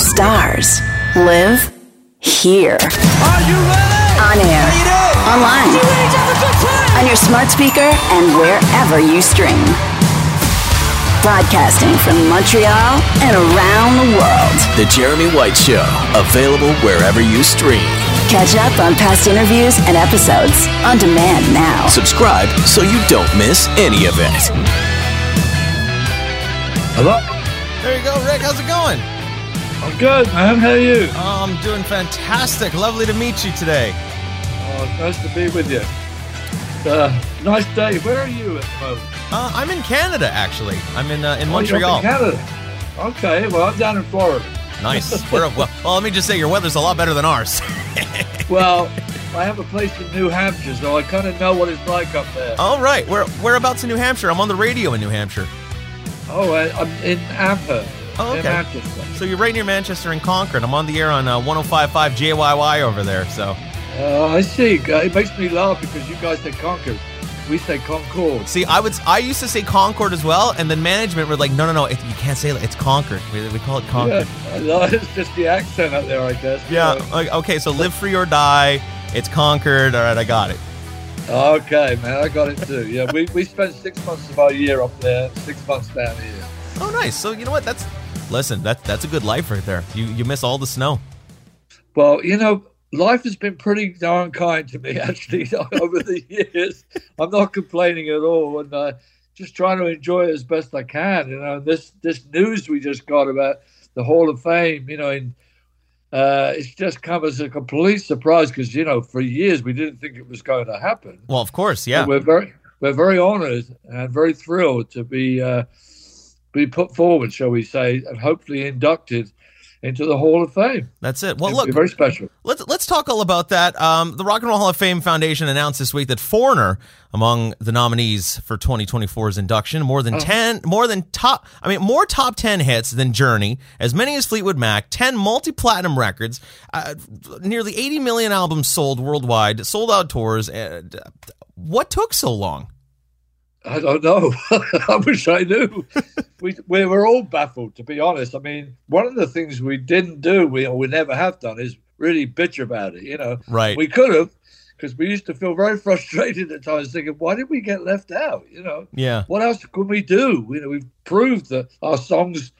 stars live here. Are you ready? On air, online, on your smart speaker, and wherever you stream. Broadcasting from Montreal and around the world. The Jeremy White Show, available wherever you stream. Catch up on past interviews and episodes on demand now. Subscribe so you don't miss any of it. Hello? There you go, Rick. How's it going? I'm good, man. How are you? Oh, I'm doing fantastic. Lovely to meet you today. Oh, nice to be with you. Uh, nice day. Where are you at the moment? Uh, I'm in Canada, actually. I'm in uh, in Oh, you're Montreal. in Canada. Okay, well, I'm down in Florida. Nice. We're, well, well, let me just say, your weather's a lot better than ours. Well, I have a place in New Hampshire, so I kind of know what it's like up there. All right. We're whereabouts in New Hampshire? I'm on the radio in New Hampshire. Oh, I, I'm in Amherst. Oh, okay. Manchester. So you're right near Manchester and Concord. I'm on the air on uh, 105.5 JYY over there. So Uh, I see. Uh, It makes me laugh because you guys say Concord. We say Concord. see, I would I used to say Concord as well, and then management were like, no, no, no, it, you can't say it. It's Concord. We, we call it Concord. Yeah, I it's just the accent up there, I guess. Yeah. So- like, okay. So live free or die. It's Concord. All right. I got it. Okay, man, I got it too. Yeah, we, we spend six months of our year up there, six months down here. Oh, nice. So you know what? That's listen. That that's a good life right there. You you miss all the snow. Well, you know, life has been pretty darn kind to me actually over the years. I'm not complaining at all, and uh, just trying to enjoy it as best I can. You know, this this news we just got about the Hall of Fame, you know, and uh, it's just come as a complete surprise because you know for years we didn't think it was going to happen. Well, of course, yeah. But we're very we're very honoured and very thrilled to be uh, be put forward, shall we say, and hopefully inducted into the Hall of Fame. That's it. Well, It'll look, very special. let's let's talk all about that. Um, the Rock and Roll Hall of Fame Foundation announced this week that Foreigner among the nominees for 2024's induction, more than 10 more than top I mean more top 10 hits than Journey, as many as Fleetwood Mac, 10 multi-platinum records, uh, nearly 80 million albums sold worldwide, sold out tours. And, uh, what took so long? I don't know. I wish I knew. we we were all baffled, to be honest. I mean, one of the things we didn't do, we we never have done, is really bitch about it. You know, Right. we could have, because we used to feel very frustrated at times, thinking, why did we get left out? You know, Yeah. what else could we do? You know, we've proved that our songs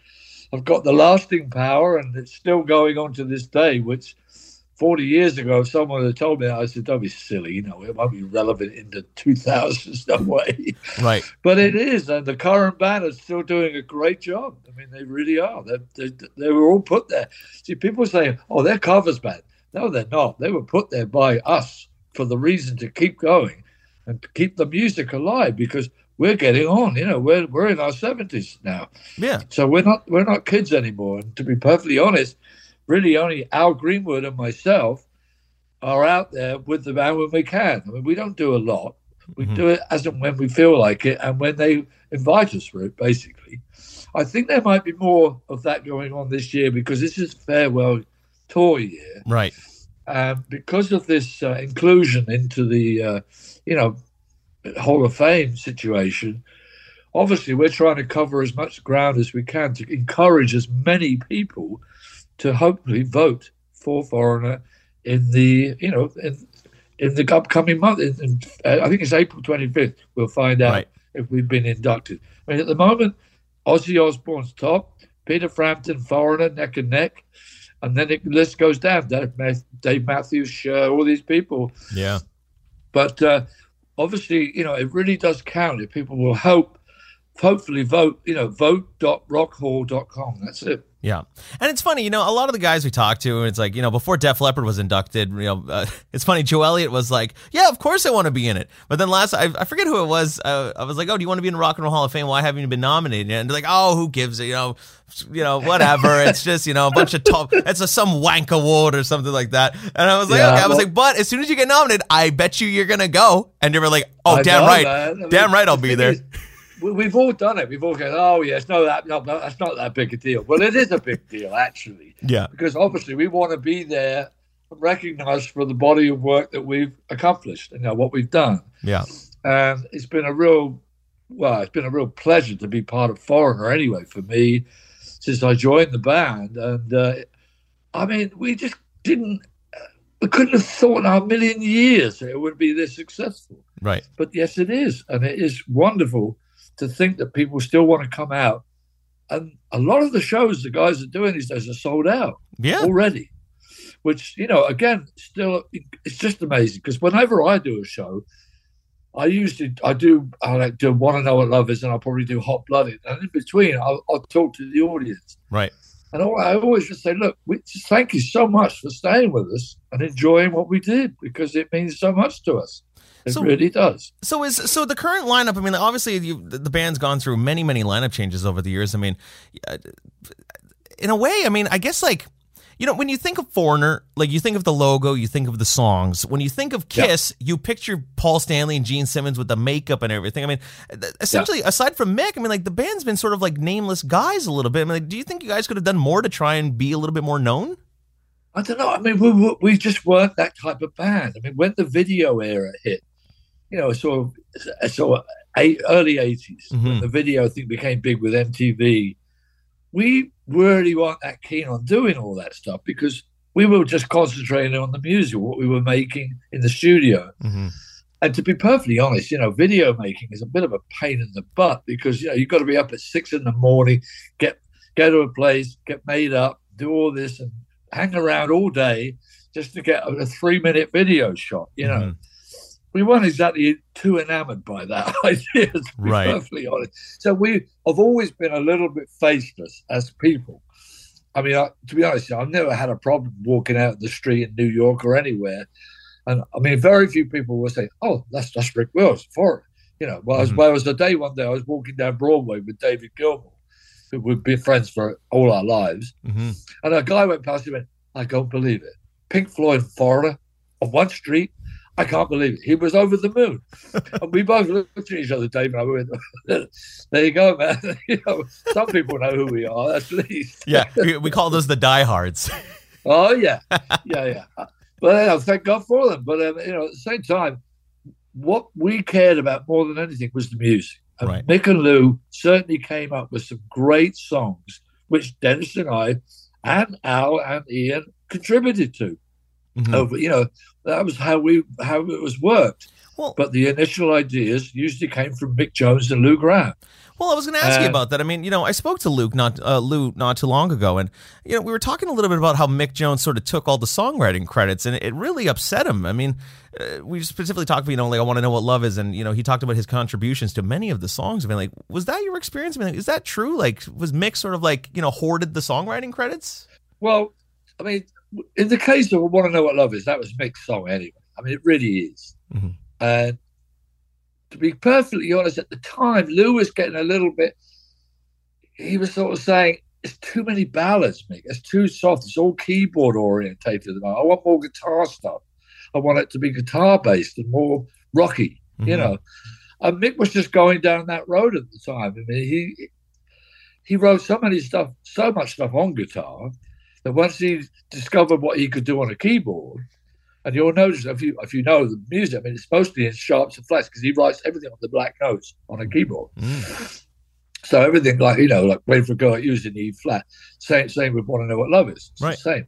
have got the lasting power, and it's still going on to this day. Which, forty years ago, someone had told me I said, "Don't be silly. You know, it won't be relevant in the 2000s. No way." Right. But it is, and the current band is still doing a great job. I mean, they really are. They, they, they were all put there. See, people say, "Oh, they're covers band." No, they're not. They were put there by us for the reason to keep going and to keep the music alive because we're getting on. You know, we're we're in our seventies now, Yeah. so we're not we're not kids anymore. And to be perfectly honest, really only Al Greenwood and myself are out there with the band when we can. I mean, we don't do a lot. We Mhm. do it as and when we feel like it, and when they invite us for it. Basically, I think there might be more of that going on this year because this is farewell tour year, Right. and because of this uh, inclusion into the uh, you know Hall of Fame situation. Obviously, we're trying to cover as much ground as we can to encourage as many people to hopefully vote for Foreigner in the you know in, in the upcoming month. In, in, I think it's April 25th. We'll find out Right. if we've been inducted. I mean, at the moment, Ozzy Osbourne's top, Peter Frampton, Foreigner, neck and neck, and then it, the list goes down. Dave, Dave Matthews, all these people. Yeah. But uh, obviously, you know, it really does count if people will hope, hopefully vote, you know, vote.rockhall.com. That's it. Yeah, and it's funny, you know, a lot of the guys we talked to, it's like, you know, before Def Leppard was inducted, you know, uh, it's funny. Joe Elliott was like, "Yeah, of course I want to be in it," but then last, I, I forget who it was. Uh, I was like, "Oh, do you want to be in Rock and Roll Hall of Fame? Why haven't you been nominated?" And they're like, "Oh, who gives it? You know, you know, whatever. it's just, you know, a bunch of top. It's a some wank award or something like that." And I was like, Yeah, "Okay," I was well- like, "But as soon as you get nominated, I bet you you're gonna go." And they were like, "Oh, I damn right. I mean, damn right, I'll be there." is, We've all done it. We've all gone, oh, yes, no, that, no, no, that's not that big a deal. Well, it is a big deal, actually, Yeah, because obviously we want to be there recognized for the body of work that we've accomplished, you know, what we've done. yeah, and it's been a real well it's been a real pleasure to be part of foreigner anyway for me since I joined the band, and uh, I mean, we just didn't. We couldn't have thought in our million years it would be this successful. Right. But yes, it is, and it is wonderful to think that people still want to come out. And a lot of the shows the guys are doing these days are sold out Yeah. already, which you know, again, still it's just amazing because whenever I do a show, I usually I do I like do want to know what love is, and I'll probably do hot blooded, and in between I'll, I'll talk to the audience, Right. and all- I always just say, look, we just thank you so much for staying with us and enjoying what we did because it means so much to us. It So- really does. So is so the current lineup. I mean, obviously, you, the band's gone through many, many lineup changes over the years. I mean, uh, in a way, I mean, I guess like you know, when you think of Foreigner, like you think of the logo, you think of the songs. When you think of Yeah. Kiss, you picture Paul Stanley and Gene Simmons with the makeup and everything. I mean, essentially, aside from Mick, I mean, like the band's been sort of like nameless guys a little bit. I mean, like, do you think you guys could have done more to try and be a little bit more known? I don't know. I mean, we, we, we just weren't that type of band. I mean, when the video era hit, you know, sort of, sort of eight, early 80s, when Mhm. the video thing became big with MTV, we really weren't that keen on doing all that stuff because we were just concentrating on the music, what we were making in the studio. Mm-hmm. And to be perfectly honest, you know, video making is a bit of a pain in the butt because you know you've got to be up at six in the morning, get go to a place, get made up, do all this, and hang around all day just to get a three minute video shot. You know, we weren't exactly too enamored by that idea, to be Right. perfectly honest. So we have always been a little bit faceless as people. I mean, I, to be honest, I've never had a problem walking out in the street in New York or anywhere. And I mean, very few people will say, "Oh, that's that's Rick Wills, foreign." You know, well, as Mhm. well as the day one day I was walking down Broadway with David Gilmour, who would be friends for all our lives, Mm-hmm. and a guy went past and went, "I can't believe it, Pink Floyd, foreigner, on one street." I can't believe it. He was over the moon, and we both looked at each other, David. and I went, "There you go, man. you know, some people know who we are, at least." Yeah, we, we call those the diehards. Oh yeah, yeah, yeah. But you know, thank God for them. But um, you know, at the same time, what we cared about more than anything was the music. And Right. Mick and Lou certainly came up with some great songs, which Dennis and I, and Al and Ian contributed to. Mhm. Over, you know, that was how we how it was worked. Well, But the initial ideas usually came from Mick Jones and Lou Gramm. Well, I was going to ask you Uh, about that. I mean, you know, I spoke to Luke not uh, Lou not too long ago, and you know, we were talking a little bit about how Mick Jones sort of took all the songwriting credits, and it really upset him. I mean, uh, we specifically talked about you know, like I want to know what love is, and you know, he talked about his contributions to many of the songs. I mean, like, was that your experience? I mean, is that true? Like, was Mick sort of like you know hoarded the songwriting credits? Well, I mean, in the case of "Want to Know What Love Is," that was Mick's song anyway. I mean, it really is. Mhm. And to be perfectly honest, at the time, Lou was getting a little bit. He was sort of saying, "It's too many ballads, Mick. It's too soft. It's all keyboard orientated. I want more guitar stuff. I want it to be guitar based and more rocky." You Mhm. know, and Mick was just going down that road at the time. I mean, he he wrote so many stuff, so much stuff on guitar that once he discovered what he could do on a keyboard, and you'll notice if you if you know the music, I mean, it's mostly in sharps and flats because he writes everything on the black notes on a keyboard. Mm. So everything like you know, like waiting for a girl using E flat. Same same with want to know what love is. It's Right. same.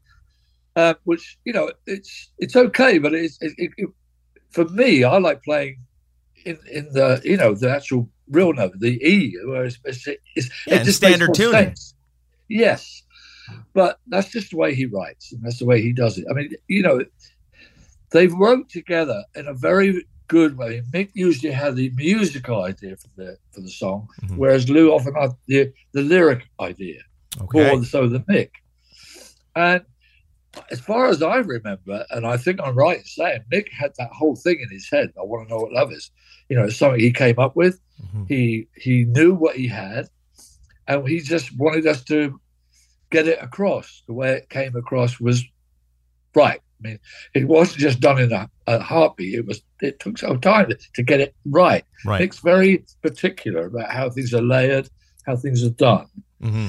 Uh, which you know, it's it's okay, but it's it, it, it, for me, I like playing in in the you know the actual real note, the E, where it's, it's, it's Yeah, it just standard tuning. sense. Yes, but that's just the way he writes, and that's the way he does it. I mean, you know, they've worked together in a very good way. Mick usually had the musical idea for the for the song, Mhm. whereas Lou often had the the lyric idea Okay. more so than Mick. And as far as I remember, and I think I'm right in saying, Mick had that whole thing in his head. I want to know what love is. You know, it's something he came up with. Mhm. He he knew what he had, and he just wanted us to get it across. The way it came across was right. I mean, it wasn't just done in a, a heartbeat. It was. It took some time to, get it right. Right. Mick's very particular about how things are layered, how things are done. hmm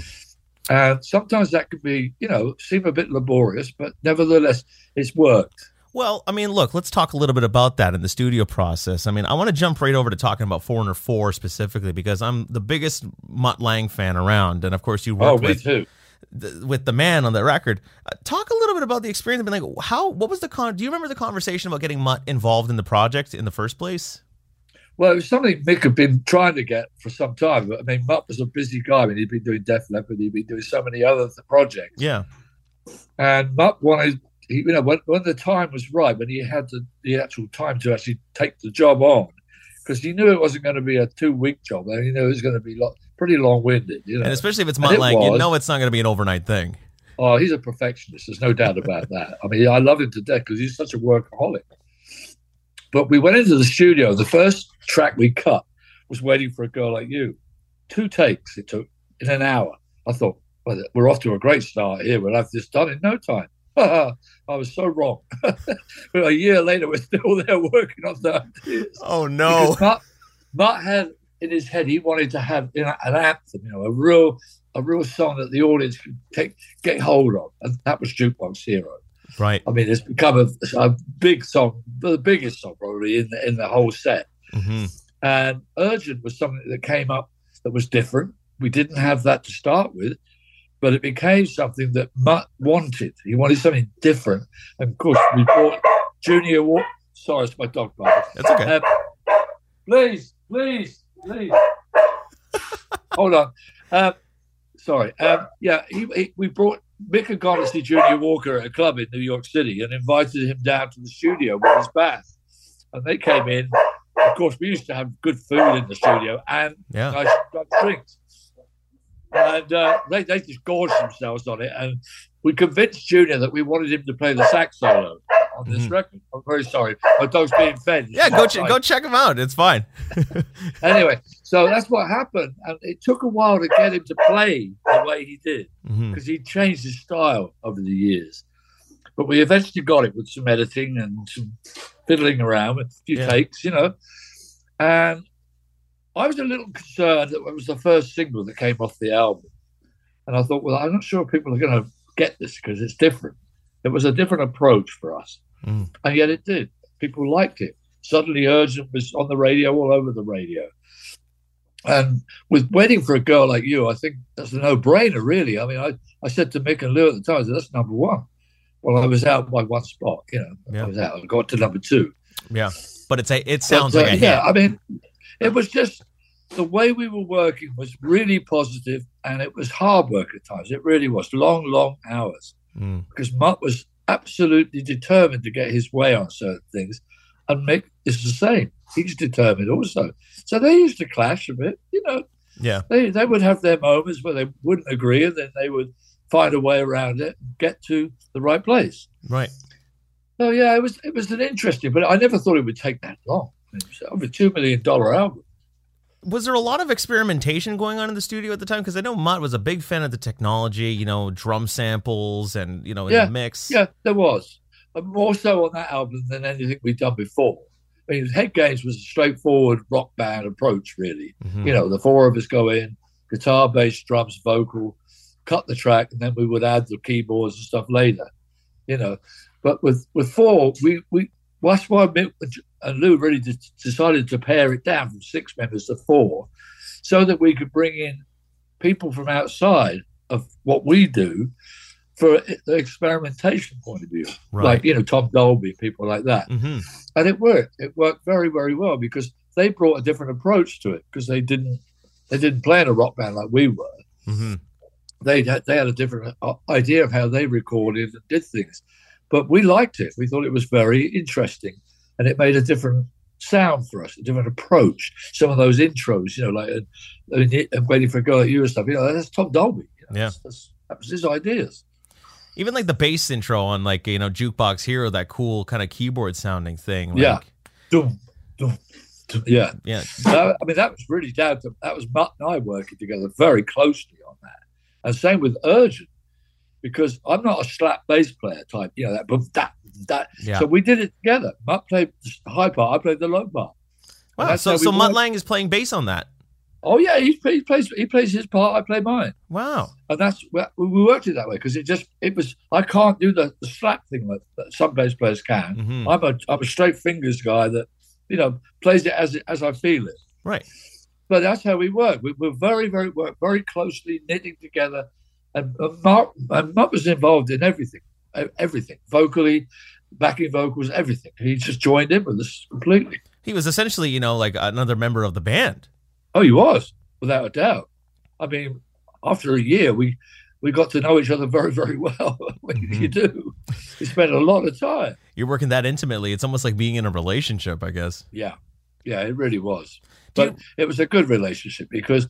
And sometimes that can be, you know, seem a bit laborious, but nevertheless, it's worked. Well, I mean, look, let's talk a little bit about that in the studio process. I mean, I want to jump right over to talking about Foreigner 4 specifically because I'm the biggest Mutt Lange fan around. And of course, you Oh, worked me with, too. The, with the man on the record. Uh, talk a little bit about the experience. I mean, like, how, what was the con? Do you remember the conversation about getting Mutt involved in the project in the first place? Well, it was something Mick had been trying to get for some time. But I mean, Mutt was a busy guy. I mean, he'd been doing Def Leppard, he'd been doing so many other th- projects. Yeah. And Mutt wanted, he, you know, when, when the time was right, when he had the, the actual time to actually take the job on, because he knew it wasn't going to be a two week job. And he knew it was going to be lo- pretty long winded, you know. And especially if it's Mutt it you know it's not going to be an overnight thing. Oh, he's a perfectionist. There's no doubt about that. I mean, I love him to death because he's such a workaholic. But we went into the studio. The first track we cut was Waiting for a Girl Like You. Two takes it took in an hour. I thought, well, we're off to a great start here. We'll have this done in no time. I was so wrong. but a year later, we're still there working on that. Oh, no. Mutt, Mutt had in his head he wanted to have you know, an anthem, you know, a real a real song that the audience could take get hold of, and that was Jukebox Hero. Right. I mean, it's become a, a big song, the biggest song probably in the in the whole set. hmm And Urgent was something that came up that was different. We didn't have that to start with, but it became something that Mutt wanted. He wanted something different, and of course, we brought Junior Sorry, it's my dog barking. That's okay. Um, please, please, please. Hold on. Um, sorry. Um, yeah, he, he, we brought Mick had gone Junior Walker at a club in New York City and invited him down to the studio with his band. And they came in. Of course, we used to have good food in the studio and Yeah. nice drinks. And uh, they, they just gorged themselves on it. And we convinced Junior that we wanted him to play the sax solo on this Mhm. record. I'm very sorry. My dog's being fed. Yeah, go, ch- go check him out. It's fine. Anyway, so that's what happened. And it took a while to get him to play the way he did because he changed his style over the years. But we eventually got it with some editing and some fiddling around with a few Yeah. takes, you know. And I was a little concerned that it was the first single that came off the album. And I thought, well, I'm not sure people are going to get this because it's different. It was a different approach for us. Mm. And yet it did. People liked it. Suddenly Urgent was on the radio, all over the radio. And with Waiting for a Girl Like You, I think that's a no brainer, really. I mean, I, I said to Mick and Lou at the time, I said, that's number one. Well, I was out by one spot, you know. Yeah. I was out. I got to number two. Yeah. But it's a, it sounds But, like uh, a yeah. I mean, it was just the way we were working was really positive and it was hard work at times. It really was long, long hours Mm. because Mutt was absolutely determined to get his way on certain things. And Mick is the same. He's determined also. So they used to clash a bit, you know. Yeah. They, they would have their moments where they wouldn't agree and then they would find a way around it and get to the right place. Right. So yeah, it was it was an interesting, but I never thought it would take that long. It was over a two million dollar album. Was there a lot of experimentation going on in the studio at the time? Because I know Mutt was a big fan of the technology, you know, drum samples and, you know, in Yeah, the mix. Yeah, there was. And more so on that album than anything we'd done before. I mean, Head Games was a straightforward rock band approach, really. Mhm. You know, the four of us go in, guitar, bass, drums, vocal, cut the track, and then we would add the keyboards and stuff later. You know, but with with four, we we that's why and Lou really de- decided to pare it down from six members to four, so that we could bring in people from outside of what we do for the experimentation point of view, Right. like you know Tom Dolby, people like that hmm and it worked. It worked very, very well because they brought a different approach to it because they didn't they didn't play in a rock band like we were. hmm They had they had a different uh, idea of how they recorded and did things, but we liked it. We thought it was very interesting, and it made a different sound for us, a different approach. Some of those intros, you know, like uh, uh, waiting for a girl like you and stuff. You know, that's Tom Dolby. You know, Yeah. that's, that's, that was his ideas. Even like the bass intro on like, you know, Jukebox Hero, that cool kind of keyboard sounding thing. Like, Yeah. Dum, dum. Yeah. Yeah. that, I mean, that was really down to that was Mutt and I working together very closely on that, and same with Urgent, because I'm not a slap bass player type, you know that, but that that. Yeah. So we did it together. Mutt played the high part, I played the low part. Wow. So, so Mutt. Lange is playing bass on that. Oh yeah, he, he plays he plays his part. I play mine, Wow. and that's we we worked it that way because it just it was. I can't do the, the slap thing that, that some bass players can. Mhm. I'm a I'm a straight fingers guy that you know plays it as it, as I feel it. Right. But that's how we work. We, we're very very work very closely knitting together, and, and Mark and Mark was involved in everything, everything vocally, backing vocals, everything. He just joined in with us completely. He was essentially, you know, like another member of the band. Oh, he was without a doubt. I mean, after a year, we we got to know each other very very well. What Mhm. You do. We spent a lot of time. You're working that intimately. It's almost like being in a relationship, I guess. Yeah, yeah, it really was. Do But it was a good relationship because,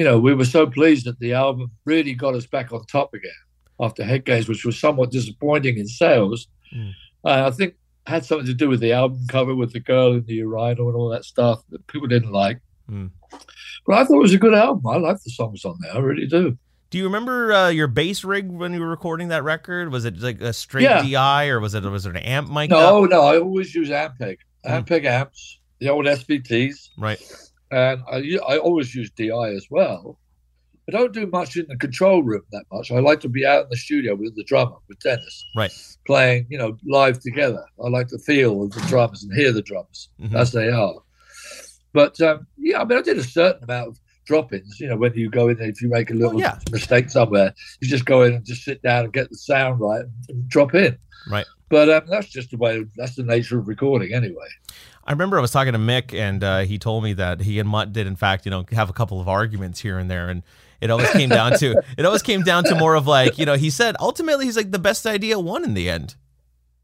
you know, we were so pleased that the album really got us back on top again after Head Games, which was somewhat disappointing in sales. Mm. Uh, I think had something to do with the album cover with the girl in the urinal and all that stuff that people didn't like. Mm. But I thought it was a good album. I like the songs on there. I really do. Do you remember uh, your bass rig when you were recording that record? Was it like a straight Yeah. DI or was it was it an amp mic? No, no, I always use Ampeg, Mm. Ampeg amps, the old SVTs, Right. And I, I always use DI as well. I don't do much in the control room that much. I like to be out in the studio with the drummer, with Dennis, Right. playing, you know, live together. I like the feel of the drums and hear the drums Mhm. as they are. But um, yeah, I mean, I did a certain amount of drop-ins. You know, when you go in, if you make a little yeah. mistake somewhere, you just go in and just sit down and get the sound right and, and drop in. Right. But um, that's just the way. That's the nature of recording, anyway. I remember I was talking to Mick, and uh, he told me that he and Mutt did, in fact, you know, have a couple of arguments here and there, and it always came down to it always came down to more of like, you know, he said ultimately he's like the best idea won in the end.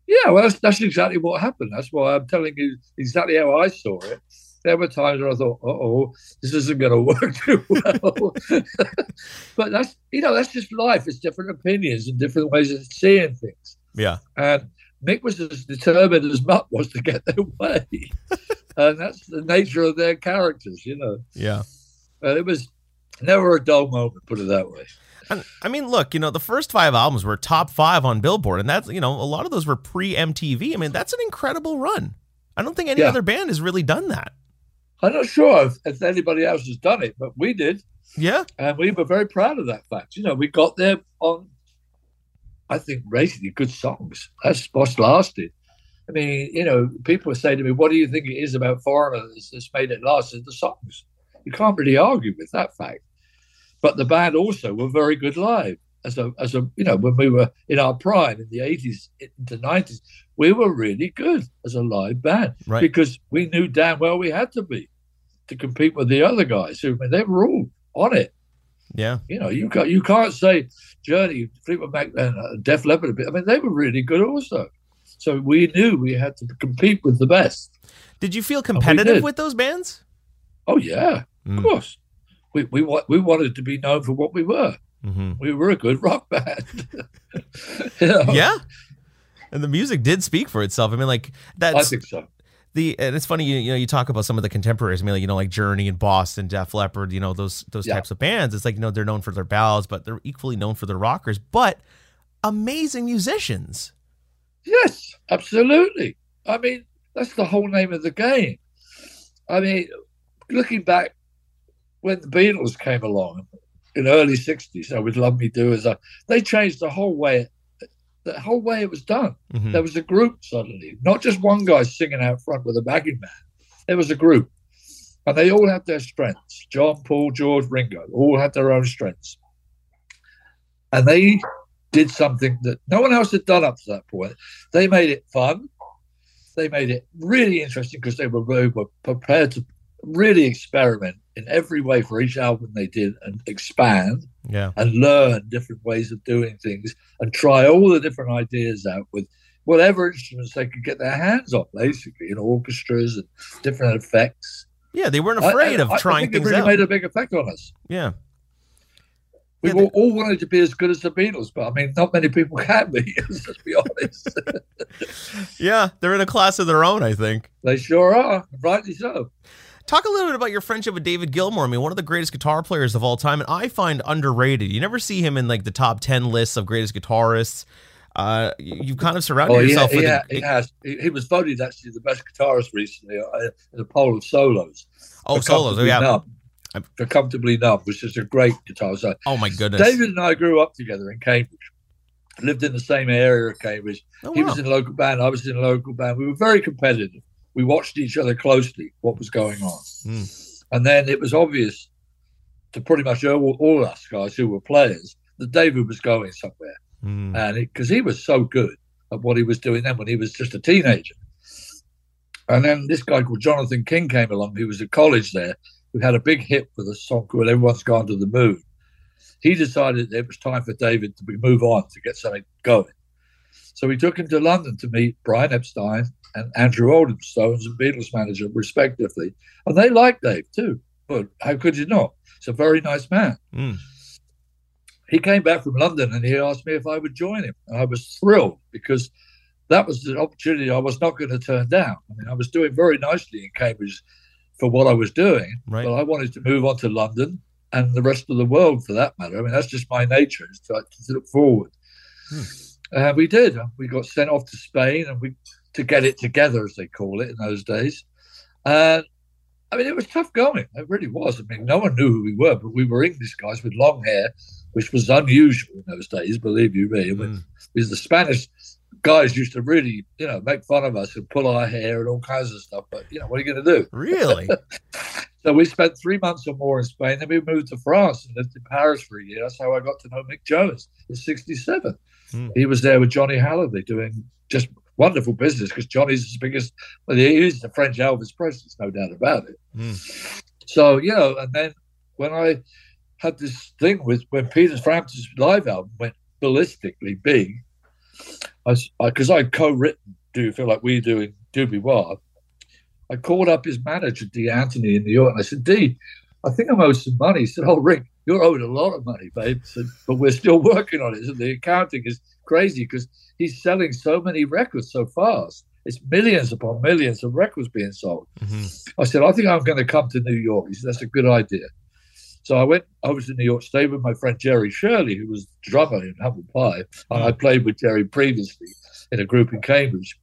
Yeah, well, that's, that's exactly what happened. That's why I'm telling you exactly how I saw it. There were times where I thought, "Uh oh, this isn't going to work too well." but that's you know that's just life. It's different opinions and different ways of seeing things. Yeah. And Mick was as determined as Mutt was to get their way, and that's the nature of their characters, you know. Yeah. And it was never a dull moment, put it that way. And, I mean, look, you know, the first five albums were top five on Billboard, and that's you know, a lot of those were pre MTV. I mean, that's an incredible run. I don't think any Yeah. other band has really done that. I'm not sure if, if anybody else has done it, but we did. Yeah. And we were very proud of that fact. You know, we got there on, I think, basically good songs. That's what's lasted. I mean, you know, people say to me, what do you think it is about Foreigner that's, that's made it last? It's the songs. You can't really argue with that fact. But the band also were very good live. As a, as a, you know, when we were in our prime in the 80s into 90s, we were really good as a live band Right. because we knew damn well we had to be to compete with the other guys who, I mean, they were all on it. Yeah. You know, you can't you can't say Journey, Fleetwood Mac, and uh, Def Leppard a bit. I mean, they were really good also. So we knew we had to compete with the best. Did you feel competitive with those bands? Oh yeah, Mm. of course. We we we wanted to be known for what we were. hmm We were a good rock band. You know? Yeah. And the music did speak for itself. I mean, like I that's think so. The and it's funny you, you know you talk about some of the contemporaries. I mean, like, you know, like Journey and Boston, Def Leppard, you know those those Yeah. types of bands. It's like you know they're known for their ballads, but they're equally known for their rockers. But amazing musicians. Yes, absolutely. I mean, that's the whole name of the game. I mean, looking back when the Beatles came along in the early '60s, I would love me do as I. They changed the whole way, the whole way it was done. Mhm. There was a group suddenly, not just one guy singing out front with a backing band. There was a group, and they all had their strengths. John, Paul, George, Ringo, all had their own strengths, and they did something that no one else had done up to that point. They made it fun. They made it really interesting because they were, they were prepared to really experiment in every way for each album they did and expand Yeah. and learn different ways of doing things and try all the different ideas out with whatever instruments they could get their hands on, basically, in orchestras and different effects. Yeah, they weren't afraid I- of I trying think things it really out. made a big effect on us. yeah. We Yeah, all, all wanted to be as good as the Beatles, but I mean, not many people can be. Let's be honest. Yeah, they're in a class of their own, I think. they sure are, rightly so. Talk a little bit about your friendship with David Gilmour. I mean, one of the greatest guitar players of all time, and I find underrated. You never see him in like the top ten lists of greatest guitarists. Uh, you, you've kind of surrounded Oh, yeah, yourself with. yeah, a- he has. He, he was voted actually the best guitarist recently uh, in a poll of solos. oh, solos. Oh, yeah, Numb. for Comfortably Numb, which is a great guitar. So Oh my goodness. David and I grew up together in Cambridge. Lived in the same area of Cambridge. Oh, he wow. was in a local band. I was in a local band. We were very competitive. We watched each other closely, what was going on. Mm. And then it was obvious to pretty much all, all us guys who were players that David was going somewhere. Mm. And because he was so good at what he was doing then when he was just a teenager. And then this guy called Jonathan King came along, who was at college there, who had a big hit with a song called Everyone's Gone to the Moon. He decided it was time for David to move on to get something going. So we took him to London to meet Brian Epstein and Andrew Oldham, Stones and Beatles manager, respectively. And they liked Dave too. But how could you not? He's a very nice man. Mm. He came back from London and he asked me if I would join him. And I was thrilled because that was an opportunity I was not going to turn down. I mean, I was doing very nicely in Cambridge for what I was doing, Right. but I wanted to move on to London and the rest of the world for that matter. I mean, that's just my nature is to, to look forward. And we did. We got sent off to Spain and we to get it together, as they call it in those days. And I mean, it was tough going. It really was. I mean, no one knew who we were, but we were English guys with long hair, which was unusual in those days, believe you me. Mm. because the Spanish guys used to really, you know, make fun of us and pull our hair and all kinds of stuff. But you know, what are you going to do? Really? So we spent three months or more in Spain. Then we moved to France and lived in Paris for a year. That's how I got to know Mick Jones in '67. Hmm. He was there with Johnny Hallyday doing just wonderful business because Johnny's the biggest. Well, he is the French Elvis Presley, no doubt about it. Mm. So you know, and then when I had this thing with when Peter Frampton's live album went ballistically big, because I, 'cause I'd co-written "Do You Feel Like We Do" in Dubois, I called up his manager, Dee Anthony, in New York, and I said, Dee, I think I'm owed some money. He said, Oh, Rick, you're owed a lot of money, babe. Said, but we're still working on it. So the accounting is crazy because he's selling so many records so fast. It's millions upon millions of records being sold. Mhm. I said, I think I'm going to come to New York. He said, That's a good idea. So I went over to New York, stayed with my friend Jerry Shirley, who was drummer in Humble Pie. And I played with Jerry previously in a group in Cambridge.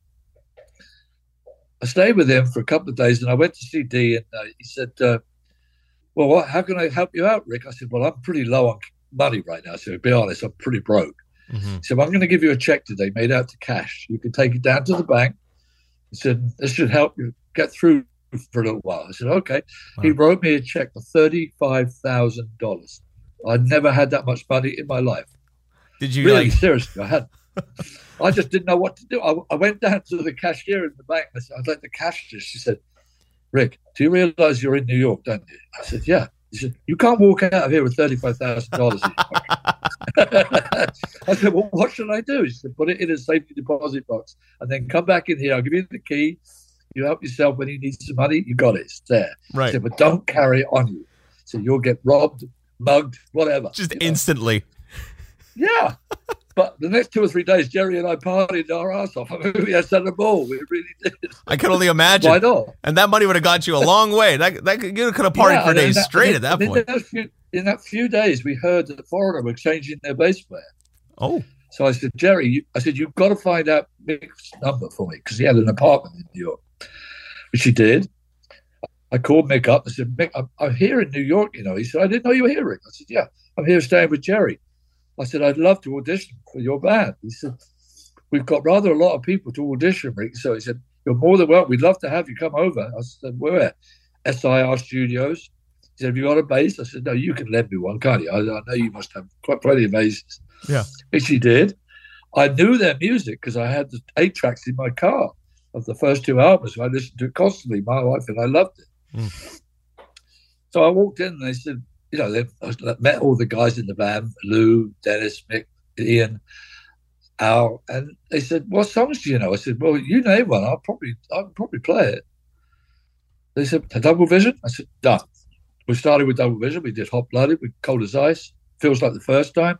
I stayed with him for a couple of days and I went to see Dee and uh, he said, uh, Well, what, how can I help you out, Rick? I said, Well, I'm pretty low on money right now. So to be honest, I'm pretty broke. Mhm. He said, well, I'm going to give you a check today made out to cash. You can take it down to the bank. He said, This should help you get through for a little while. I said, Okay. He wrote me a check for $35,000. I'd never had that much money in my life. Did you Really, like? seriously, I had. I just didn't know what to do. I, I went down to the cashier in the bank. I said, I'd like the cash. this." She said, Rick, do you realize you're in New York, don't you? I said, Yeah. He said, You can't walk out of here with $35,000 in your pocket." I said, Well, what should I do? He said, Put it in a safety deposit box and then come back in here. I'll give you the key. You help yourself when you need some money. You got it. It's there. He said, But don't carry it on you. So you'll get robbed, mugged, whatever. Just you know. instantly. Yeah. But the next two or three days, Jerry and I partied our ass off. I mean, we had set a ball. We really did. I could only imagine. Why not? And that money would have got you a long way. That, that could- you could have partied Yeah, for days that- straight and at that in- point. In, those few, in that few days, we heard that the Foreigner were changing their bass player. Oh, So I said, Jerry, you, I said, you've got to find out Mick's number for me because he had an apartment in New York, which he did. I called Mick up. I said, Mick, I'm, I'm here in New York, you know. He said, I didn't know you were here, Rick. I said, yeah, I'm here staying with Jerry. I said, I'd love to audition for your band. He said, we've got rather a lot of people to audition, Rick. So he said, you're more than welcome. We'd love to have you come over. I said, where? SIR Studios. He said, have you got a bass? I said, no, you can lend me one, can't you? I, I know you must have quite plenty of basses. Yeah. Which he did. I knew their music because I had the eight tracks in my car of the first two albums. I listened to it constantly, my wife, and I loved it. Hmm. So I walked in and they said, you know, they I met all the guys in the band, Lou, Dennis, Mick, Ian, Al, and they said, "What songs do you know?" I said, "Well, you name one. I'll probably, I'll probably play it." They said, "Double Vision." I said, "Done." We started with Double Vision. We did Hot Blooded with Cold as Ice. Feels like the first time.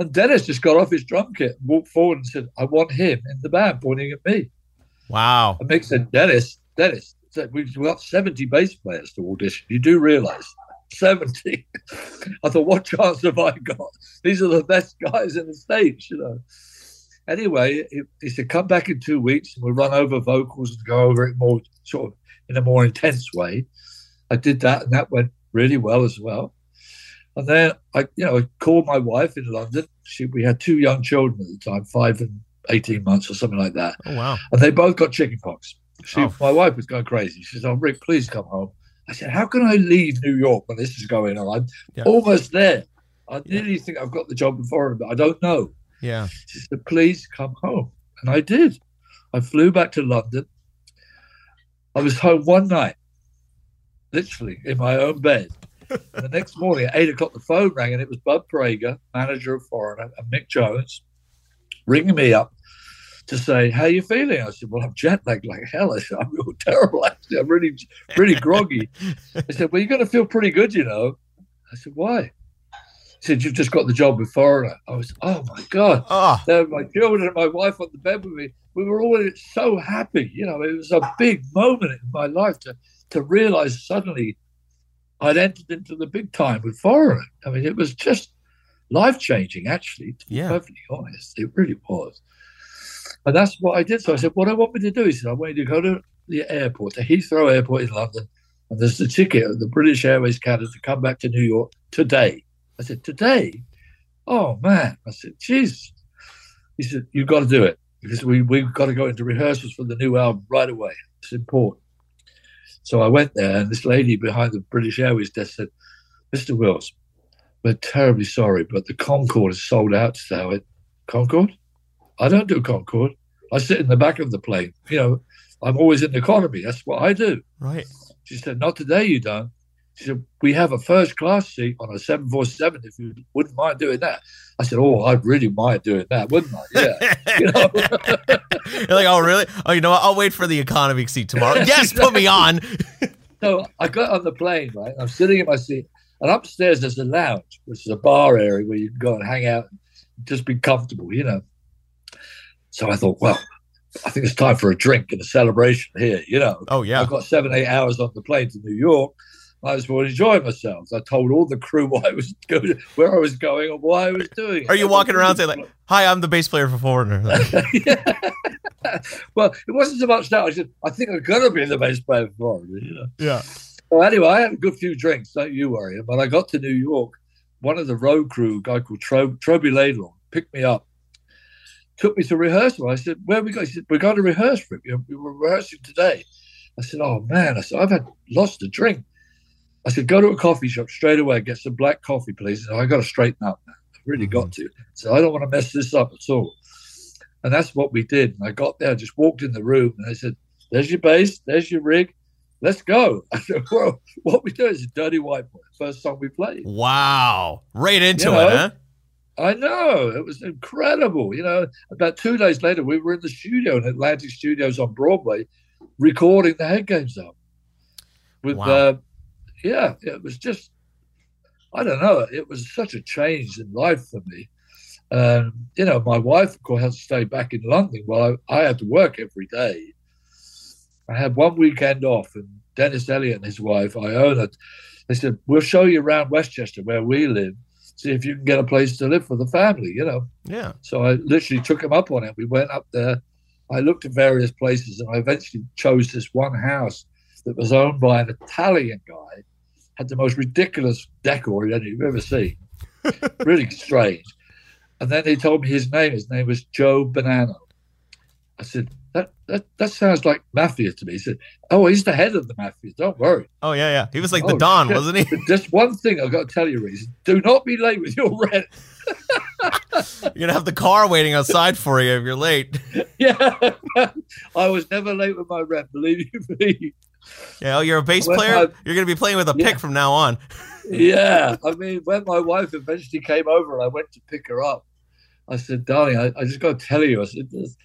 And Dennis just got off his drum kit, and walked forward, and said, "I want him in the band," pointing at me. wow. And Mick said, Dennis, Dennis, said, we've got 70 bass players to audition. You do realize 70. I thought, what chance have I got? These are the best guys in the States, you know. Anyway, he, he said, come back in two weeks and we'll run over vocals and go over it more sort of in a more intense way. I did that and that went really well as well. And then I, you know, I called my wife in London. She, we had two young children at the time, five and eighteen months or something like that. Oh wow. And they both got chickenpox. She, Oh. my wife was going crazy. She said, "Oh, Rick, please come home." I said, "How can I leave New York when this is going on? I'm Yeah. almost there. I nearly think I've got the job before, but I don't know." Yeah. She said, "Please come home," and I did. I flew back to London. I was home one night, literally in my own bed. the next morning at eight o'clock, the phone rang, and it was Bud Prager, manager of Foreigner, and Mick Jones, ringing me up to say, "How you feeling?" I said, "Well, I'm jet lagged like hell." I said, "I'm real terrible. Actually, I'm really, really groggy." I said, "Well, you're going to feel pretty good, you know." I said, "Why?" He said, "You've just got the job with Foreigner." I was, "Oh my god!" Ah. Oh, there were my children and my wife on the bed with me. We were all so happy. You know, it was a big moment in my life to to realize suddenly I'd entered into the big time with Foreigner. I mean, it was just life changing, actually, to be Yeah. perfectly honest. It really was. And that's what I did. So I said, What I want me to do? He said, I want you to go to the airport, to Heathrow Airport in London, and there's the ticket of the British Airways Canada to come back to New York today. I said, Today? Oh, man. I said, Jesus. He said, You've got to do it because we, we've got to go into rehearsals for the new album right away. It's important. So I went there, and this lady behind the British Airways desk said, Mr. Wills, we're terribly sorry, but the Concorde is sold out today. I went, Concorde? I don't do Concorde. I sit in the back of the plane. You know, I'm always in economy. That's what I do. right. She said, Not today, you don't. She said, We have a first class seat on a 747 if you wouldn't mind doing that. I said, Oh, I'd really mind doing that, wouldn't I? Yeah. you know? You're like, oh really? Oh, you know what? I'll wait for the economy seat tomorrow. Yes, put me on. So I got on the plane, right? I'm sitting in my seat, and upstairs there's a lounge, which is a bar area where you can go and hang out and just be comfortable, you know. So I thought, well, I think it's time for a drink and a celebration here, you know. Oh yeah. I've got seven, eight hours on the plane to New York. I want to enjoy myself. I told all the crew why I was going, where I was going, and why I was doing it. Are you walking around saying like, "Hi, I'm the bass player for Foreigner"? Well, it wasn't so much that. I said, I think I'm going to be the bass player for Foreigner." you know. yeah. Well, anyway, I had a good few drinks. Don't you worry. When I got to New York, one of the road crew, a guy called Tro- Troby Laidlaw, picked me up, took me to rehearsal. I said, "Where we go?" He said, "We're going to rehearse, Rick. We were rehearsing today." I said, "Oh man!" I said, "I've had lost a drink." I said, "Go to a coffee shop straight away. Get some black coffee, please." And I got to straighten up. Now. I really got mm-hmm. to. So I don't want to mess this up at all. And that's what we did. And I got there, I just walked in the room, and I said, "There's your bass. There's your rig." Let's go. I said, well, what we do is Dirty White Boy, first song we played. Wow. Right into You know, it, huh? I know. It was incredible. You know, about two days later, we were in the studio in Atlantic Studios on Broadway recording the Head Games album. With, Wow. uh, yeah, it was just, I don't know. It was such a change in life for me. Um, you know, my wife, of course, had to stay back in London. Well, I, I had to work every day. I had one weekend off, and Dennis Elliott and his wife, Iona, they said, We'll show you around Westchester where we live, see if you can get a place to live for the family, you know. Yeah. So I literally took him up on it. We went up there. I looked at various places, and I eventually chose this one house that was owned by an Italian guy. Had the most ridiculous decor you've ever seen. really strange. And then he told me his name. His name was Joe Bonanno. I said, that, that that sounds like mafia to me. He said, Oh, he's the head of the mafia. Don't worry. Oh yeah, yeah. He was like the Oh, Don, shit. wasn't he? But just one thing I've got to tell you, Reese. Do not be late with your rent. You're gonna have the car waiting outside for you if you're late. Yeah, I was never late with my rent. Believe you me. Yeah, oh, you're a bass When player. I- You're gonna be playing with a Yeah. pick from now on. Yeah, I mean, when my wife eventually came over and I went to pick her up, I said, "Darling, I, I just got to tell you, I said, this-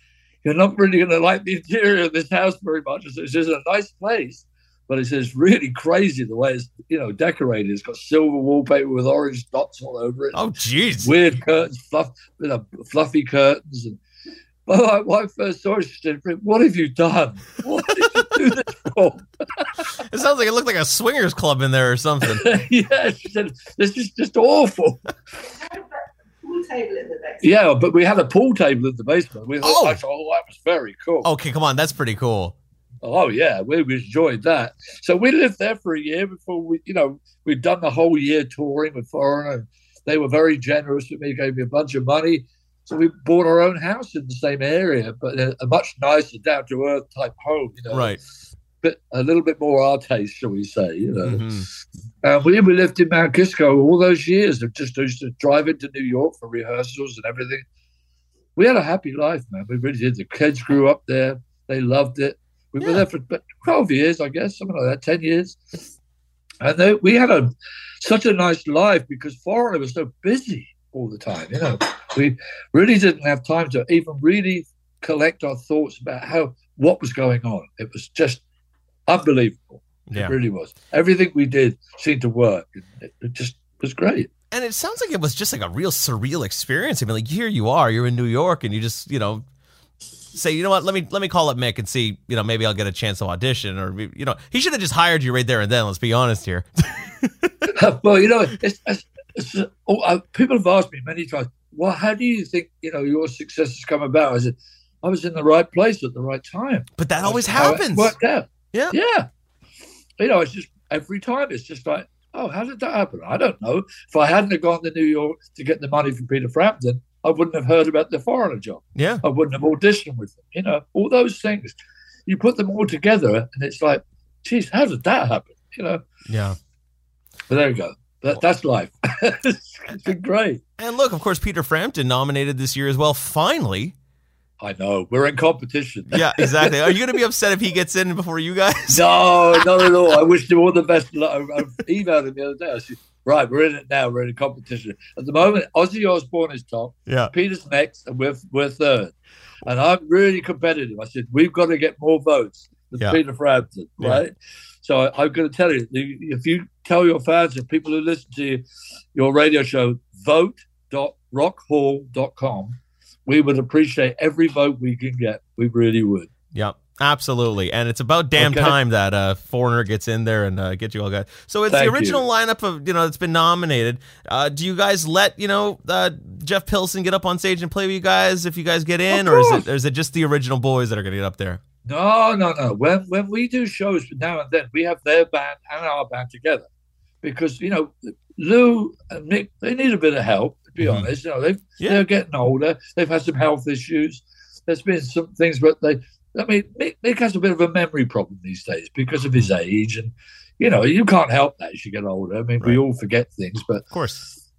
you're not really going to like the interior of this house very much. I said, it's just a nice place, but it's just really crazy the way it's you know decorated. It's got silver wallpaper with orange dots all over it. Oh jeez. weird curtains, fluff, you know, fluffy curtains. And well, I, when I first saw it, she said, "What have you done? What did you do this for?" It sounds like it looked like a swingers club in there or something. yeah, she said, "This is just awful." pool table in the basement. Yeah, but we had a pool table in the basement. We thought, Oh. I thought, oh, that was very cool. Okay, come on, that's pretty cool. Oh yeah, we enjoyed that. So we lived there for a year before we, you know, we'd done the whole year touring with Foreigner. They were very generous with me, gave me a bunch of money. So we bought our own house in the same area, but a, a much nicer, down to earth type home. You know, Right. But a little bit more our taste, shall we say? You know. Mhm. Uh, and we, we lived in Mount Kisco all those years. of just used to drive into New York for rehearsals and everything. We had a happy life, man. We really did. The kids grew up there. They loved it. We were Yeah. there for about 12 years, I guess, something like that, 10 years. And they, we had a such a nice life because Foreigner was so busy all the time. You know, we really didn't have time to even really collect our thoughts about how what was going on. It was just unbelievable. Yeah. It really was. Everything we did seemed to work. It, it just was great. And it sounds like it was just like a real surreal experience. I mean, like here you are, you're in New York, and you just, you know, say, you know what, let me let me call up Mick and see, you know, maybe I'll get a chance to audition, or you know, he should have just hired you right there and then. Let's be honest here. well, you know, it's, it's, it's, oh, uh, people have asked me many times, well, how do you think, you know, your success has come about? I said, I was in the right place at the right time. But that always happens. Worked out. Yeah. Yeah. You know, it's just every time it's just like, oh, how did that happen? I don't know. If I hadn't have gone to New York to get the money from Peter Frampton, I wouldn't have heard about the foreigner job. Yeah. I wouldn't have auditioned with them. You know, all those things. You put them all together, and it's like, geez, how did that happen? You know. Yeah. But there you go. That, that's life. it's been great. And look, of course, Peter Frampton nominated this year as well. Finally. I know. We're in competition. Yeah, exactly. Are you going to be upset if he gets in before you guys? No, not at all. I wish him all the best. I I emailed him the other day. I said, right, we're in it now. We're in a competition. At the moment, Ozzy Osbourne is top. Yeah. Peter's next, and we're, we're third. And I'm really competitive. I said, we've got to get more votes than Yeah. Peter Frampton, Yeah. right? So I, I'm going to tell you, if you tell your fans and people who listen to you, your radio show, vote.rockhall.com, we would appreciate every vote we can get. We really would. Yeah, absolutely. And it's about damn Okay. time that uh, Foreigner gets in there and uh, get you all guys. So it's Thank the original you. lineup of, you know, that's been nominated. Uh, do you guys let, you know, uh, Jeff Pilson get up on stage and play with you guys if you guys get in? Or is it, or is it just the original boys that are going to get up there? No, no, no. When when we do shows now and then, we have their band and our band together, because you know Lou and Mick they need a bit of help. Be Mhm. honest, you know they've Yeah. they're getting older. They've had some health issues. There's been some things, but they. I mean, Mick, Mick has a bit of a memory problem these days because of his age, and you know you can't help that as you get older. I mean, we all forget things, but Of course.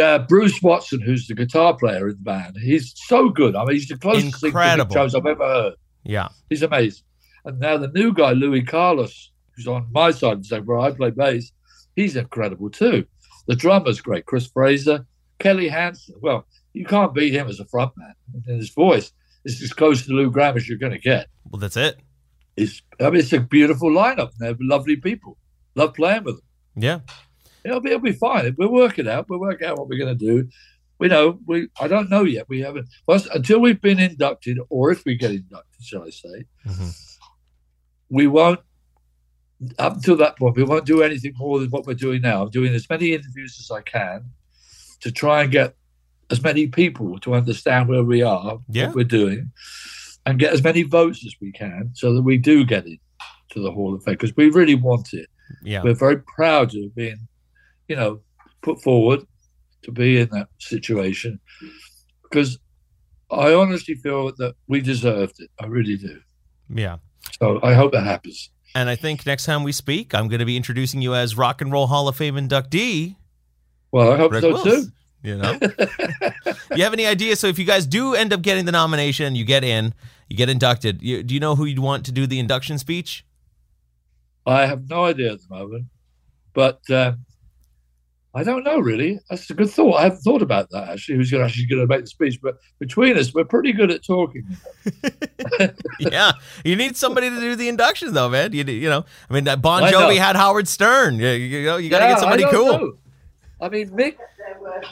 uh, Bruce Watson, who's the guitar player in the band, he's so good. I mean, he's the closest thing to Jones I've ever heard. Yeah. He's amazing. And now the new guy, Louis Carlos, who's on my side of the stage where I play bass, he's incredible too. The drummer's great, Chris Frazier, Kelly Hansen. Well, you can't beat him as a frontman. And his voice is as close to Lou Gramm as you're going to get. Well, that's it. It's, I mean, it's a beautiful lineup. They're lovely people. Love playing with them. Yeah. It'll be, it'll be fine. We'll work it out. We'll work out what we're going to do. We know we. I don't know yet. We haven't. Until we've been inducted, or if we get inducted, shall I say, Mhm. we won't. Up until that point, we won't do anything more than what we're doing now. I'm doing as many interviews as I can to try and get as many people to understand where we are, Yeah. what we're doing, and get as many votes as we can, so that we do get in to the Hall of Fame because we really want it Yeah. we're very proud of being, you know, put forward to be in that situation because I honestly feel that we deserved it. I really do. Yeah. So I hope that happens. And I think next time we speak, I'm going to be introducing you as Rock and Roll Hall of Fame inductee. Well, I hope Rick so Wills. too. You know, you have any idea? So if you guys do end up getting the nomination, you get in, you get inducted. You, do you know who you'd want to do the induction speech? I have no idea at the moment, but um, I don't know really. That's a good thought. I haven't thought about that actually. Who's gonna, actually going to make the speech? But between us, we're pretty good at talking. yeah, you need somebody to do the induction, though, man. You, you know, I mean, that Bon Jovi had Howard Stern. You, you know, you got to Yeah, get somebody cool. know. I mean, Mick,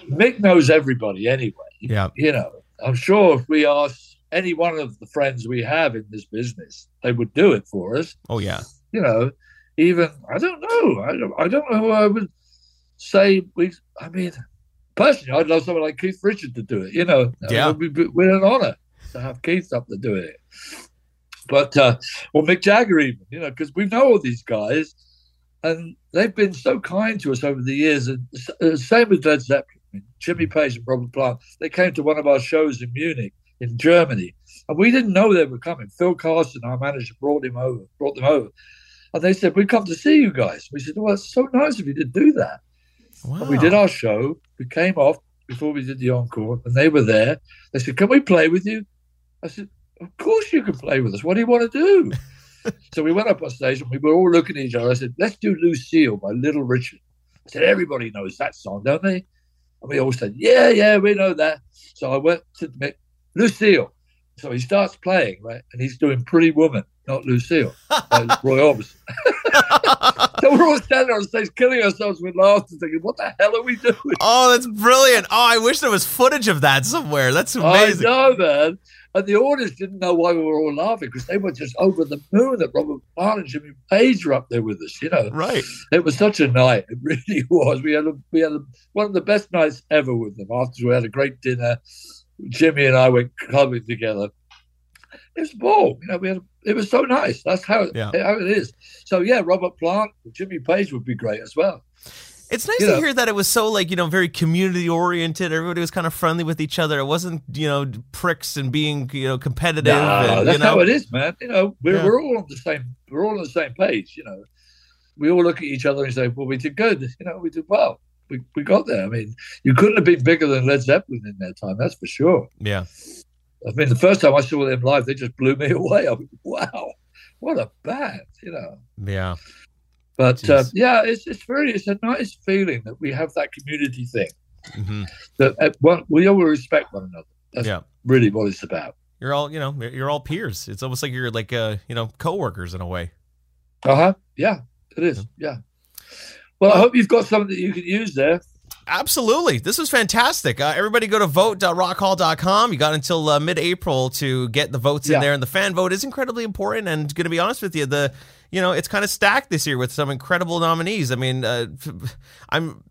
Mick knows everybody anyway. Yeah, you know, I'm sure if we ask any one of the friends we have in this business, they would do it for us. oh yeah, You know, even I don't know. I don't, I don't know who I would say we. I mean, personally, I'd love someone like Keith Richard to do it. You know, Yeah. it'd be- we're an honor to have Keith up to doing it. But uh, or Mick Jagger even, you know, because we know all these guys, and they've been so kind to us over the years. And uh, same with Led Zeppelin, Jimmy Page and Robert Plant. They came to one of our shows in Munich, in Germany, and we didn't know they were coming. Phil Carson, our manager, brought him over, brought them over, and they said, "We come to see you guys." We said, "Well, it's so nice of you to do that." Wow. And we did our show. We came off before we did the encore, and they were there. They said, "Can we play with you?" I said, "Of course you can play with us. What do you want to do?" so we went up on stage, and we were all looking at each other. I said, "Let's do Lucille by Little Richard." I said, "Everybody knows that song, don't they?" And we all said, "Yeah, yeah, we know that." So I went to Mick, Lucille. So he starts playing, right, and he's doing Pretty Woman, not Lucille, by Roy Orbison. So we're all standing on stage, killing ourselves with laughter, thinking, "What the hell are we doing?" Oh, that's brilliant. Oh, I wish there was footage of that somewhere. That's amazing. I know, man. And the audience didn't know why we were all laughing because they were just over the moon that Robert Plant and Jimmy Page were up there with us. You know, Right. it was such a night. It really was. We had a, we had a, one of the best nights ever with them. After we had a great dinner, Jimmy and I went clubbing together. It was ball. You know, we had. A, it was so nice. That's how Yeah. how it is. So yeah, Robert Plant, Jimmy Page would be great as well. It's nice You to know. hear that it was so like you know very community oriented. Everybody was kind of friendly with each other. It wasn't you know pricks and being you know competitive. No, and, that's you know, how it is, man. You know, we're, Yeah. we're all on the same we're all on the same page. You know, we all look at each other and say, "Well, we did good. You know, we did well. We, we got there." I mean, you couldn't have been bigger than Led Zeppelin in that time. That's for sure. Yeah. I mean, the first time I saw them live, they just blew me away. I mean, wow, what a band! You know. Yeah. But uh, yeah, it's it's very it's a nice feeling that we have that community thing hmm that uh, one, we all respect one another. That's Yeah. really what it's about. You're all you know. You're all peers. It's almost like you're like uh you know coworkers in a way. Uh huh. Yeah, it is. Yeah. Well, I hope you've got something that you can use there. Absolutely. This was fantastic. Uh, everybody go to vote.rockhall.com. You got until uh, mid April to get the votes in there. And the fan vote is incredibly important. And going to be honest with you, the you know, it's kind of stacked this year with some incredible nominees. I mean, uh, I'm.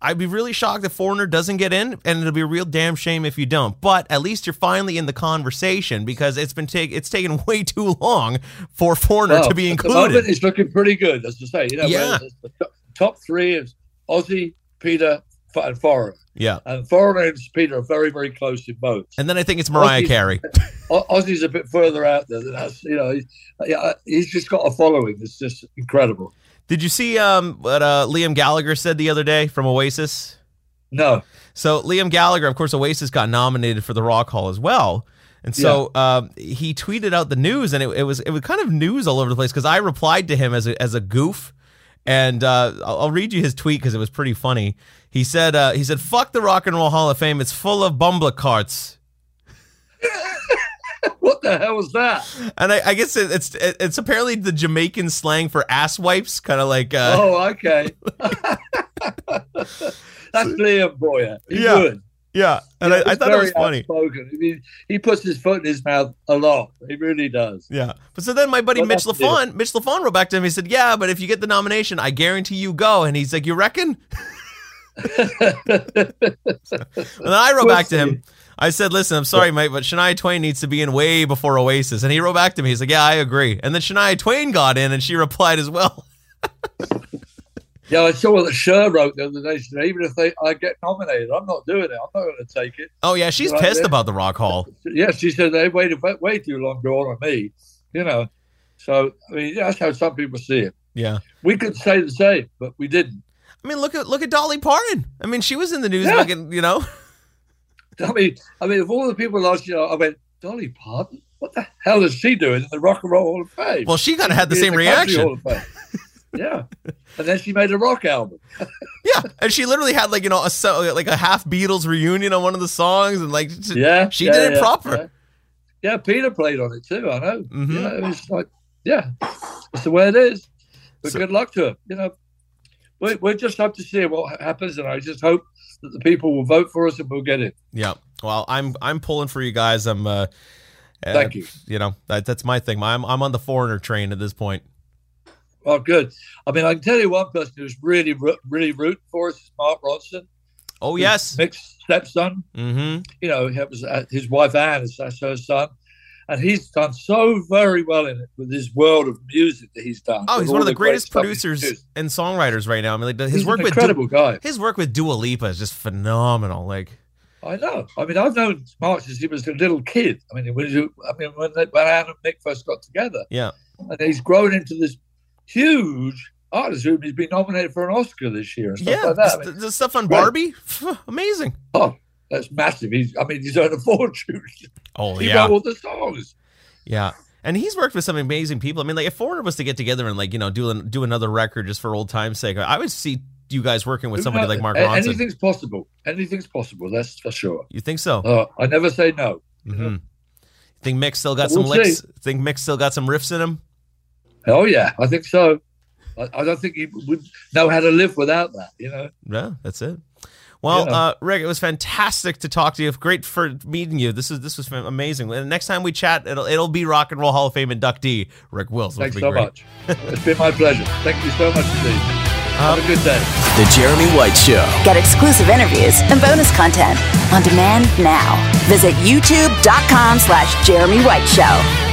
I'd be really shocked if Foreigner doesn't get in, and it'll be a real damn shame if you don't. But at least you're finally in the conversation because it's been take it's taken way too long for Foreigner Well, to be At included. it's looking pretty good, as to say. You know, Yeah. where the top- top three is Ozzy, Peter, and Foreigner. Yeah, And Foreigner and Peter are very, very close in votes. and then I think it's Mariah Ozzy's- Carey. Ozzy's a bit further out there than us. You know, he's, yeah, he's just got a following that's just incredible. Did you see um, what uh, Liam Gallagher said the other day from Oasis? No, So Liam Gallagher, of course, Oasis got nominated for the Rock Hall as well. And so um, he tweeted out the news, and it, it was it was kind of news all over the place because I replied to him as a, as a goof, and uh, I'll, I'll read you his tweet because it was pretty funny. He said uh, he said "fuck the Rock and Roll Hall of Fame. It's full of bumbler carts." what the hell was that? And I, I guess it, it's it, it's apparently the Jamaican slang for ass wipes, kind of like uh, oh, okay. That's Liam Boyer. He's Yeah. good. Yeah. And Yeah, I, I thought it was funny. outspoken. I mean, he puts his foot in his mouth a lot. He really does. Yeah. But so then my buddy Well, Mitch Lafon, Mitch Lafon wrote back to him. He said, Yeah, but if you get the nomination, I guarantee you go. And he's like, You reckon? And then I wrote back to him. I said, Listen, I'm sorry, mate, but Shania Twain needs to be in way before Oasis. And he wrote back to me. He's like, Yeah, I agree. And then Shania Twain got in and she replied as well. Yeah, I saw what Cher wrote the other day. She said, even if they I get nominated, I'm not doing it. I'm not going to take it. Oh, yeah, she's Right pissed there. about the Rock Hall. Yeah, she said they waited way, way too long to honor me. You know, so I mean that's how some people see it. Yeah. We could say the same, but we didn't. I mean, look at look at Dolly Parton. I mean, she was in the news, Yeah. fucking, you know. I mean, I mean, of all the people last year, I went Dolly Parton. What the hell is she doing in the Rock and Roll Hall of Fame? Well, she kind of had the same Country reaction. Hall of Fame. yeah, and then she made a rock album. Yeah, and she literally had like you know a so- like a half Beatles reunion on one of the songs, and like she- Yeah, she yeah, did it yeah, proper. Yeah. Yeah, Peter played on it too. I know. Mhm. You know, it was like, yeah, it's the way it is. But So- good luck to her. You know, we we just have to see what happens, and I just hope that the people will vote for us and we'll get it. Yeah. Well, I'm I'm pulling for you guys. I'm. uh uh, Thank you. You know that that's my thing. I'm I'm on the foreigner train at this point. Oh, good. I mean, I can tell you one person who's really, really rooting for us is Mark Ronson. Oh yes. Mick's stepson. Mm-hmm. You know, it was uh, his wife Anne is that's her son, and he's done so very well in it with this world of music that he's done. Oh, he's one of the great greatest producers and songwriters right now. I mean, like his He's work with incredible guy. his work with Dua Lipa is just phenomenal. Like, I know. I mean, I've known Mark since he was a little kid. I mean, when you, I mean, when, they, when Anne and Mick first got together, yeah, and he's grown into this huge artist who he's been nominated for an Oscar this year and stuff yeah, like that. I the, mean, the stuff on. Barbie, amazing. oh, that's massive. He's, I mean, he's earned a fortune. Oh he yeah, wrote all the songs. yeah. And he's worked with some amazing people. I mean, like if Foreigner was to get together and like you know do an, do another record just for old time's sake, I would see you guys working with somebody like Mark Ronson. Anything's possible. Anything's possible. That's for sure. You think so? Uh, I never say no. hmm Think Mick still got We'll some licks? see. Think Mick still got some riffs in him? Oh yeah, I think so. I, I don't think he would know how to live without that. You know. Yeah, that's it. Well, Yeah. uh, Rick, it was fantastic to talk to you. Great for meeting you. This is this was amazing. And next time we chat, it'll it'll be Rock and Roll Hall of Fame inductee Rick Wills. Thanks be so great. much. it's been my pleasure. Thank you so much indeed. Um, Have a good day. The Jeremy White Show. Get exclusive interviews and bonus content on demand now. Visit youtube.com slash Jeremy White Show.